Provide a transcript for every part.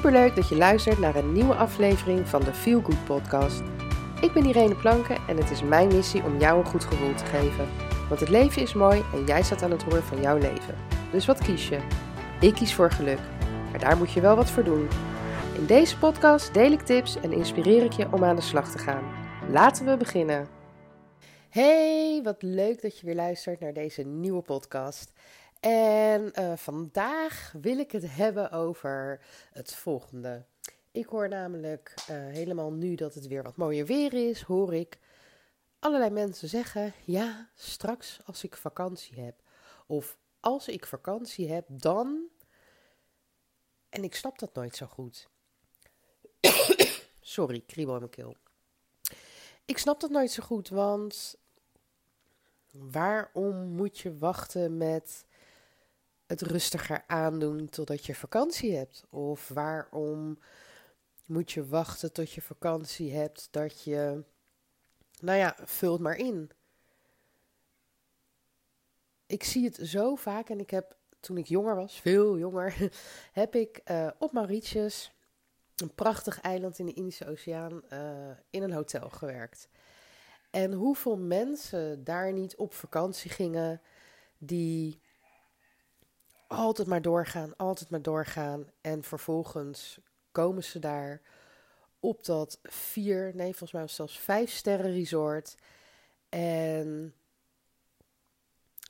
Superleuk dat je luistert naar een nieuwe aflevering van de Feel Good podcast. Ik ben Irene Planken en het is mijn missie om jou een goed gevoel te geven. Want het leven is mooi en jij staat aan het roer van jouw leven. Dus wat kies je? Ik kies voor geluk. Maar daar moet je wel wat voor doen. In deze podcast deel ik tips en inspireer ik je om aan de slag te gaan. Laten we beginnen. Hey, wat leuk dat je weer luistert naar deze nieuwe podcast. En uh, vandaag wil ik het hebben over het volgende. Ik hoor namelijk uh, helemaal nu dat het weer wat mooier weer is, hoor ik allerlei mensen zeggen: ja, straks als ik vakantie heb. Of als ik vakantie heb, dan. En ik snap dat nooit zo goed. Sorry, kriebel in mijn keel. Ik snap dat nooit zo goed, want waarom moet je wachten met het rustiger aandoen totdat je vakantie hebt? Of waarom moet je wachten tot je vakantie hebt dat je, nou ja, vult maar in. Ik zie het zo vaak en ik heb toen ik jonger was, veel jonger, heb ik uh, op Mauritius, een prachtig eiland in de Indische Oceaan, uh, in een hotel gewerkt. En hoeveel mensen daar niet op vakantie gingen, die altijd maar doorgaan, altijd maar doorgaan. En vervolgens komen ze daar op dat vier, nee, volgens mij was het zelfs vijf sterren resort. En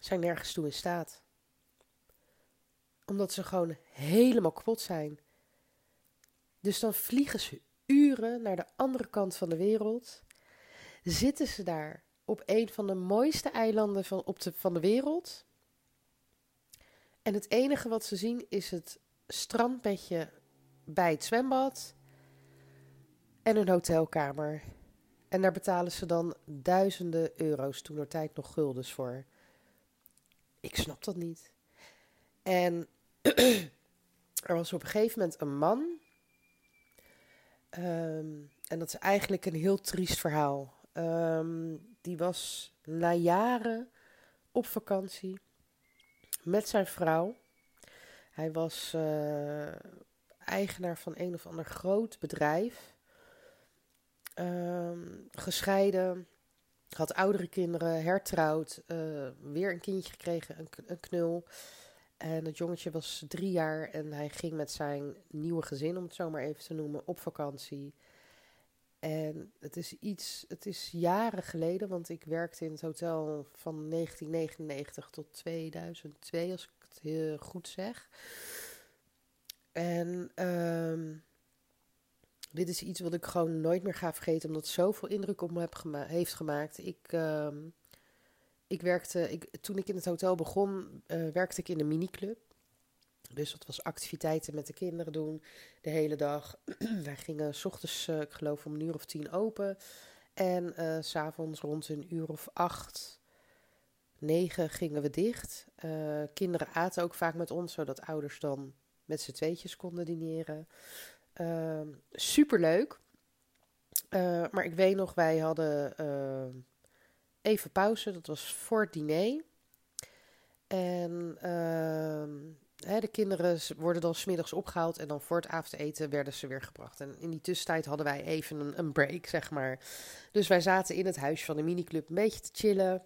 zijn nergens toe in staat. Omdat ze gewoon helemaal kapot zijn. Dus dan vliegen ze uren naar de andere kant van de wereld. Zitten ze daar op een van de mooiste eilanden van, op de, van de wereld. En het enige wat ze zien is het strandbedje bij het zwembad en een hotelkamer. En daar betalen ze dan duizenden euro's, toen er tijd nog guldens voor. Ik snap dat niet. En er was op een gegeven moment een man. Ehm, en dat is eigenlijk een heel triest verhaal. Um, die was na jaren op vakantie met zijn vrouw. Hij was uh, eigenaar van een of ander groot bedrijf. Um, gescheiden, had oudere kinderen, hertrouwd, uh, weer een kindje gekregen, een, een knul. En het jongetje was drie jaar en hij ging met zijn nieuwe gezin, om het zo maar even te noemen, op vakantie. En het is iets, het is jaren geleden, want ik werkte in het hotel van 1999 tot 2002, als ik het heel goed zeg. En um, dit is iets wat ik gewoon nooit meer ga vergeten, omdat zoveel indruk op me heeft gemaakt. Ik, um, ik werkte, ik, toen ik in het hotel begon, uh, werkte ik in een miniclub. Dus dat was activiteiten met de kinderen doen de hele dag. Wij gingen s ochtends, uh, ik geloof, om een uur of tien open. En uh, s s'avonds rond een uur of acht, negen gingen we dicht. Uh, kinderen aten ook vaak met ons, zodat ouders dan met z'n tweetjes konden dineren. Uh, superleuk. Maar ik weet nog, wij hadden even pauze. Dat was voor het diner. En de kinderen worden dan smiddags opgehaald. En dan voor het avondeten werden ze weer gebracht. En in die tussentijd hadden wij even een, een break, zeg maar. Dus wij zaten in het huisje van de miniclub een beetje te chillen.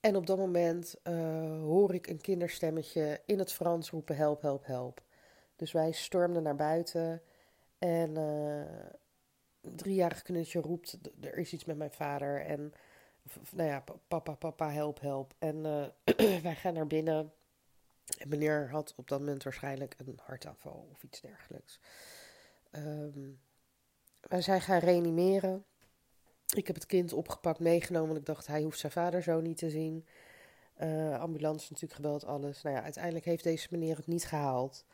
En op dat moment uh, hoor ik een kinderstemmetje in het Frans roepen: help, help, help. Dus wij stormden naar buiten en een driejarig knulletje roept, er is iets met mijn vader. En nou ja, papa, papa, help, help. En uh, wij gaan naar binnen. En meneer had op dat moment waarschijnlijk een hartaanval of iets dergelijks. Um, wij zijn gaan reanimeren. Ik heb het kind opgepakt, meegenomen. Ik dacht, hij hoeft zijn vader zo niet te zien. Uh, ambulance natuurlijk gebeld, alles. Nou ja, uiteindelijk heeft deze meneer het niet gehaald.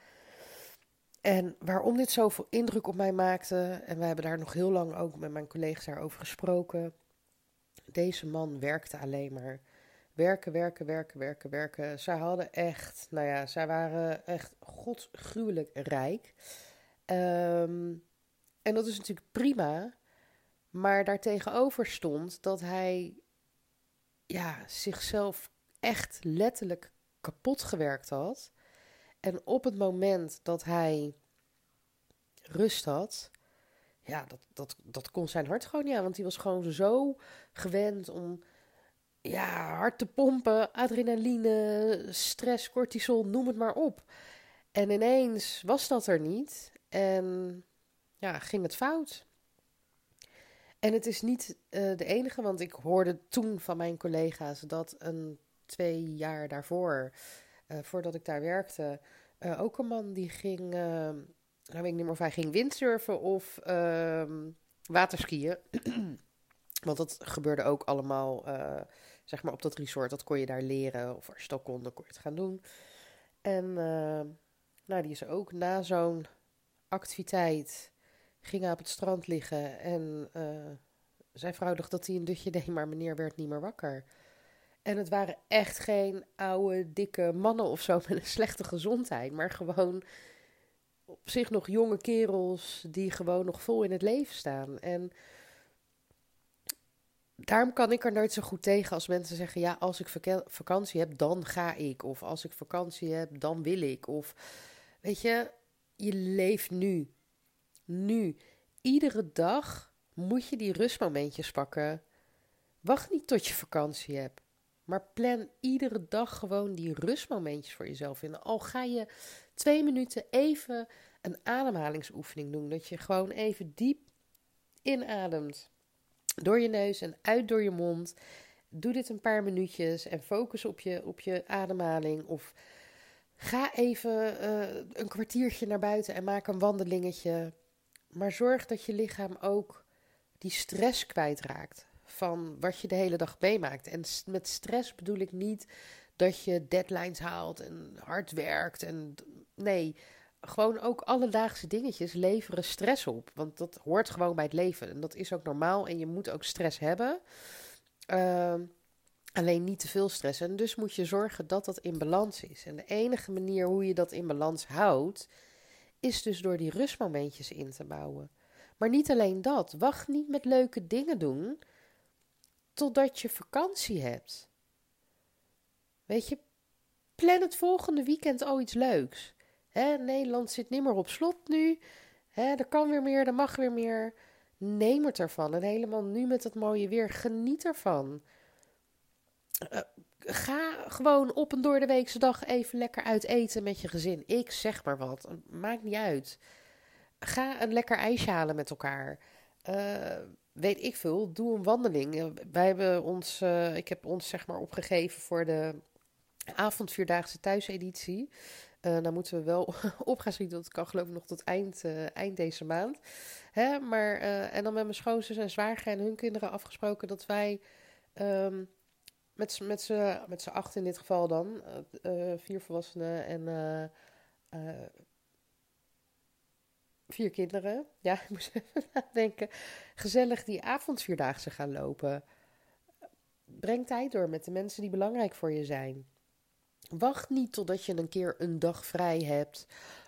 En waarom dit zoveel indruk op mij maakte, en we hebben daar nog heel lang ook met mijn collega's daarover gesproken. Deze man werkte alleen maar. Werken, werken, werken, werken, werken. Zij hadden echt, nou ja, zij waren echt godsgruwelijk rijk. Um, en dat is natuurlijk prima. Maar daartegenover stond dat hij ja, zichzelf echt letterlijk kapot gewerkt had. En op het moment dat hij rust had. Ja, dat, dat, dat kon zijn hart gewoon niet aan. Want die was gewoon zo gewend om ja, hard te pompen. Adrenaline, stress, cortisol, noem het maar op. En ineens was dat er niet. En ja, ging het fout. En het is niet uh, de enige, want ik hoorde toen van mijn collega's dat een twee jaar daarvoor, uh, voordat ik daar werkte, uh, ook een man die ging, nou weet ik niet meer of hij ging windsurfen of waterskiën. want dat gebeurde ook allemaal, zeg maar, op dat resort. Dat kon je daar leren, of als je het kon, dan kon je het gaan doen. En nou, die is ook na zo'n activiteit ging op het strand liggen en uh, zei vrouwdag dat hij een dutje deed, maar meneer werd niet meer wakker. En het waren echt geen oude, dikke mannen of zo met een slechte gezondheid, maar gewoon op zich nog jonge kerels die gewoon nog vol in het leven staan. En daarom kan ik er nooit zo goed tegen als mensen zeggen: ja, als ik vakantie heb, dan ga ik. Of als ik vakantie heb, dan wil ik. Of weet je, je leeft nu nu. Iedere dag moet je die rustmomentjes pakken. Wacht niet tot je vakantie hebt. Maar plan iedere dag gewoon die rustmomentjes voor jezelf in. Al ga je twee minuten even een ademhalingsoefening doen. Dat je gewoon even diep inademt. Door je neus en uit door je mond. Doe dit een paar minuutjes en focus op je, op je ademhaling. Of ga even uh, een kwartiertje naar buiten en maak een wandelingetje. Maar zorg dat je lichaam ook die stress kwijtraakt van wat je de hele dag meemaakt. En met stress bedoel ik niet dat je deadlines haalt en hard werkt. En nee, gewoon ook alledaagse dingetjes leveren stress op. Want dat hoort gewoon bij het leven. En dat is ook normaal. En je moet ook stress hebben. Uh, alleen niet te veel stress. En dus moet je zorgen dat dat in balans is. En de enige manier hoe je dat in balans houdt, is dus door die rustmomentjes in te bouwen. Maar niet alleen dat. Wacht niet met leuke dingen doen totdat je vakantie hebt. Weet je, plan het volgende weekend al iets leuks. Hè, Nederland zit niet meer op slot nu. Hè, er kan weer meer, er mag weer meer. Neem het ervan. En helemaal nu met het mooie weer, geniet ervan. Uh, ga gewoon op een door de weekse dag even lekker uit eten met je gezin. Ik zeg maar wat. Maakt niet uit. Ga een lekker ijsje halen met elkaar. Uh, weet ik veel. Doe een wandeling. Eh, wij hebben ons, ik heb ons zeg maar opgegeven voor de avondvierdaagse thuiseditie. Uh, dan moeten we wel op gaan schieten. Dat kan geloof ik nog tot eind, eind deze maand. Hè? Maar, en dan met mijn schoonzus en zwager en hun kinderen afgesproken dat wij um, met, met z'n met acht in dit geval dan. Vier volwassenen en vier kinderen. Ja, ik moest even nadenken. Gezellig die avondvierdaagse gaan lopen. Breng tijd door met de mensen die belangrijk voor je zijn. Wacht niet totdat je een keer een dag vrij hebt.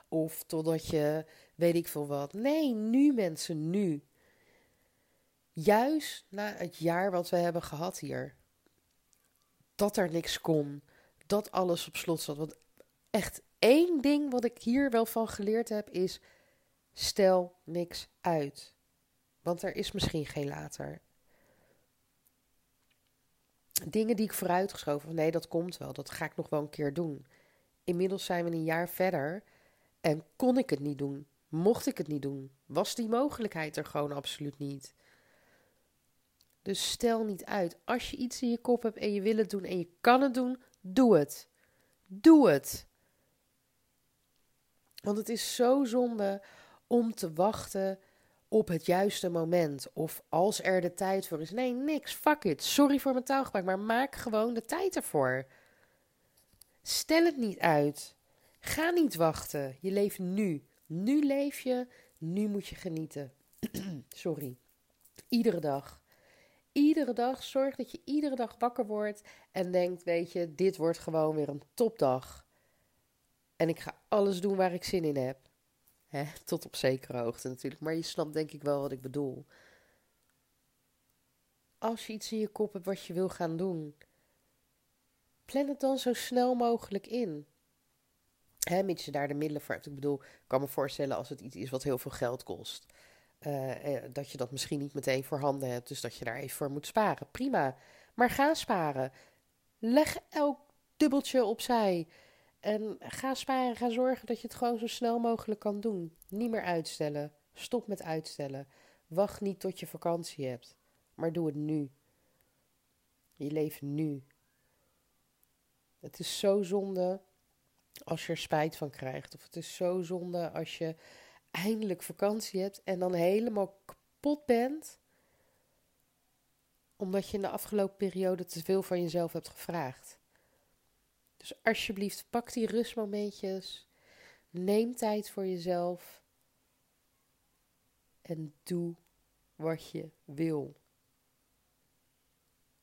Of totdat je weet ik veel wat. Nee, nu mensen, nu. Juist na het jaar wat we hebben gehad hier dat er niks kon, dat alles op slot zat. Want echt één ding wat ik hier wel van geleerd heb is: stel niks uit. Want er is misschien geen later. Dingen die ik vooruitgeschoven, nee, dat komt wel, dat ga ik nog wel een keer doen. Inmiddels zijn we een jaar verder en kon ik het niet doen. Mocht ik het niet doen, was die mogelijkheid er gewoon absoluut niet. Dus stel niet uit. Als je iets in je kop hebt en je wil het doen en je kan het doen, doe het. Doe het. Want het is zo zonde om te wachten op het juiste moment. Of als er de tijd voor is. Nee, niks. Fuck it. Sorry voor mijn taalgebruik, maar maak gewoon de tijd ervoor. Stel het niet uit. Ga niet wachten. Je leeft nu. Nu leef je. Nu moet je genieten. Sorry. Iedere dag iedere dag, zorg dat je iedere dag wakker wordt en denkt, weet je, dit wordt gewoon weer een topdag. En ik ga alles doen waar ik zin in heb. Tot op zekere hoogte natuurlijk, maar je snapt denk ik wel wat ik bedoel. Als je iets in je kop hebt wat je wil gaan doen, plan het dan zo snel mogelijk in. Hè, mits je daar de middelen voor hebt. Ik bedoel, ik kan me voorstellen als het iets is wat heel veel geld kost. eh, eh, dat je dat misschien niet meteen voorhanden hebt. Dus dat je daar even voor moet sparen. Prima. Maar ga sparen. Leg elk dubbeltje opzij. En ga sparen. Ga zorgen dat je het gewoon zo snel mogelijk kan doen. Niet meer uitstellen. Stop met uitstellen. Wacht niet tot je vakantie hebt. Maar doe het nu. Je leeft nu. Het is zo zonde als je er spijt van krijgt. Of het is zo zonde als je eindelijk vakantie hebt en dan helemaal kapot bent. Omdat je in de afgelopen periode te veel van jezelf hebt gevraagd. Dus alsjeblieft, pak die rustmomentjes. Neem tijd voor jezelf. En doe wat je wil.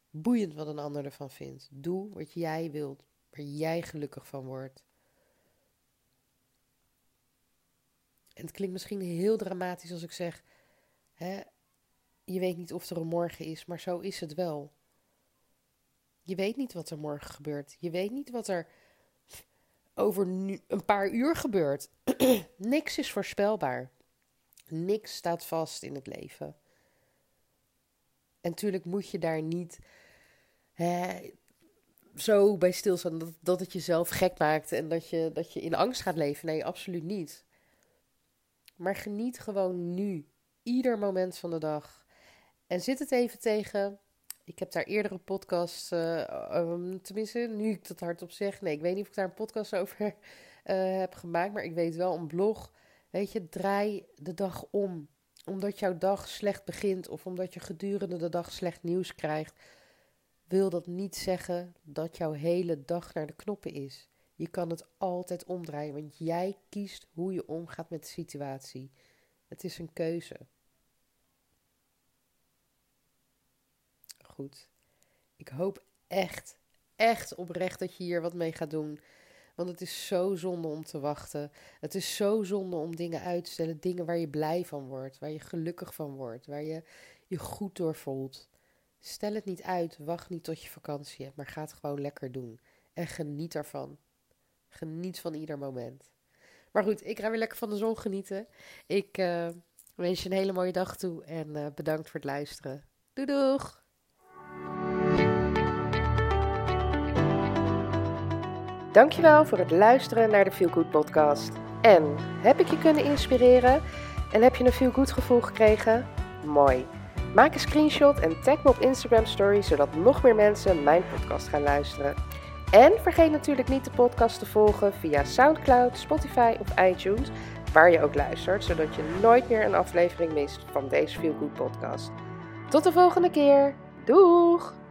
Boeiend wat een ander ervan vindt. Doe wat jij wilt, waar jij gelukkig van wordt. En het klinkt misschien heel dramatisch als ik zeg: hè, je weet niet of er een morgen is, maar zo is het wel. Je weet niet wat er morgen gebeurt. Je weet niet wat er over nu, een paar uur gebeurt. Niks is voorspelbaar. Niks staat vast in het leven. En natuurlijk moet je daar niet hè, zo bij stilstaan dat, dat het jezelf gek maakt en dat je, dat je in angst gaat leven. Nee, absoluut niet. Maar geniet gewoon nu, ieder moment van de dag. En zit het even tegen. Ik heb daar eerdere podcasts, uh, tenminste, nu ik dat hardop zeg. Nee, ik weet niet of ik daar een podcast over uh, heb gemaakt, maar ik weet wel een blog. Weet je, draai de dag om. Omdat jouw dag slecht begint of omdat je gedurende de dag slecht nieuws krijgt, wil dat niet zeggen dat jouw hele dag naar de knoppen is. Je kan het altijd omdraaien, want jij kiest hoe je omgaat met de situatie. Het is een keuze. Goed. Ik hoop echt, echt oprecht dat je hier wat mee gaat doen. Want het is zo zonde om te wachten. Het is zo zonde om dingen uit te stellen. Dingen waar je blij van wordt. Waar je gelukkig van wordt. Waar je je goed door voelt. Stel het niet uit. Wacht niet tot je vakantie hebt. Maar ga het gewoon lekker doen. En geniet ervan. Geniet van ieder moment. Maar goed, ik ga weer lekker van de zon genieten. Ik uh, wens je een hele mooie dag toe. En uh, bedankt voor het luisteren. Doei doeg! Dankjewel voor het luisteren naar de Feel Good podcast. En heb ik je kunnen inspireren? En heb je een Feel Good gevoel gekregen? Mooi. Maak een screenshot en tag me op Instagram Story, zodat nog meer mensen mijn podcast gaan luisteren. En vergeet natuurlijk niet de podcast te volgen via SoundCloud, Spotify of iTunes, waar je ook luistert, zodat je nooit meer een aflevering mist van deze Feel Good podcast. Tot de volgende keer. Doeg!